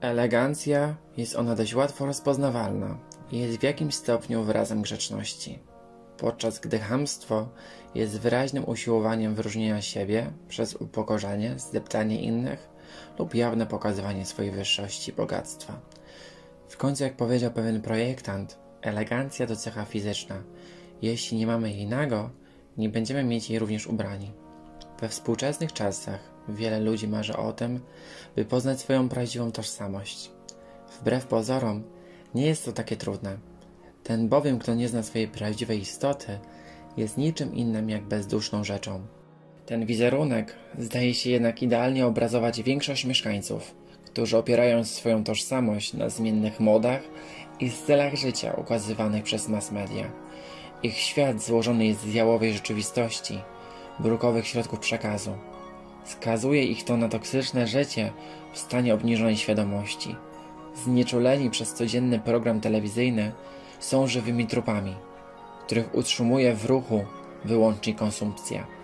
Elegancja jest ona dość łatwo rozpoznawalna i jest w jakimś stopniu wyrazem grzeczności, podczas gdy chamstwo jest wyraźnym usiłowaniem wyróżnienia siebie przez upokorzenie, zdeptanie innych lub jawne pokazywanie swojej wyższości i bogactwa. W końcu, jak powiedział pewien projektant, elegancja to cecha fizyczna. Jeśli nie mamy jej nago, nie będziemy mieć jej również ubrani. We współczesnych czasach wiele ludzi marzy o tym, by poznać swoją prawdziwą tożsamość. Wbrew pozorom, nie jest to takie trudne. Ten bowiem, kto nie zna swojej prawdziwej istoty, jest niczym innym jak bezduszną rzeczą. Ten wizerunek zdaje się jednak idealnie obrazować większość mieszkańców, którzy opierają swoją tożsamość na zmiennych modach i stylach życia ukazywanych przez mass media. Ich świat złożony jest z jałowej rzeczywistości, brukowych środków przekazu. Skazuje ich to na toksyczne życie w stanie obniżonej świadomości. Znieczuleni przez codzienny program telewizyjny są żywymi trupami, których utrzymuje w ruchu wyłącznie konsumpcja.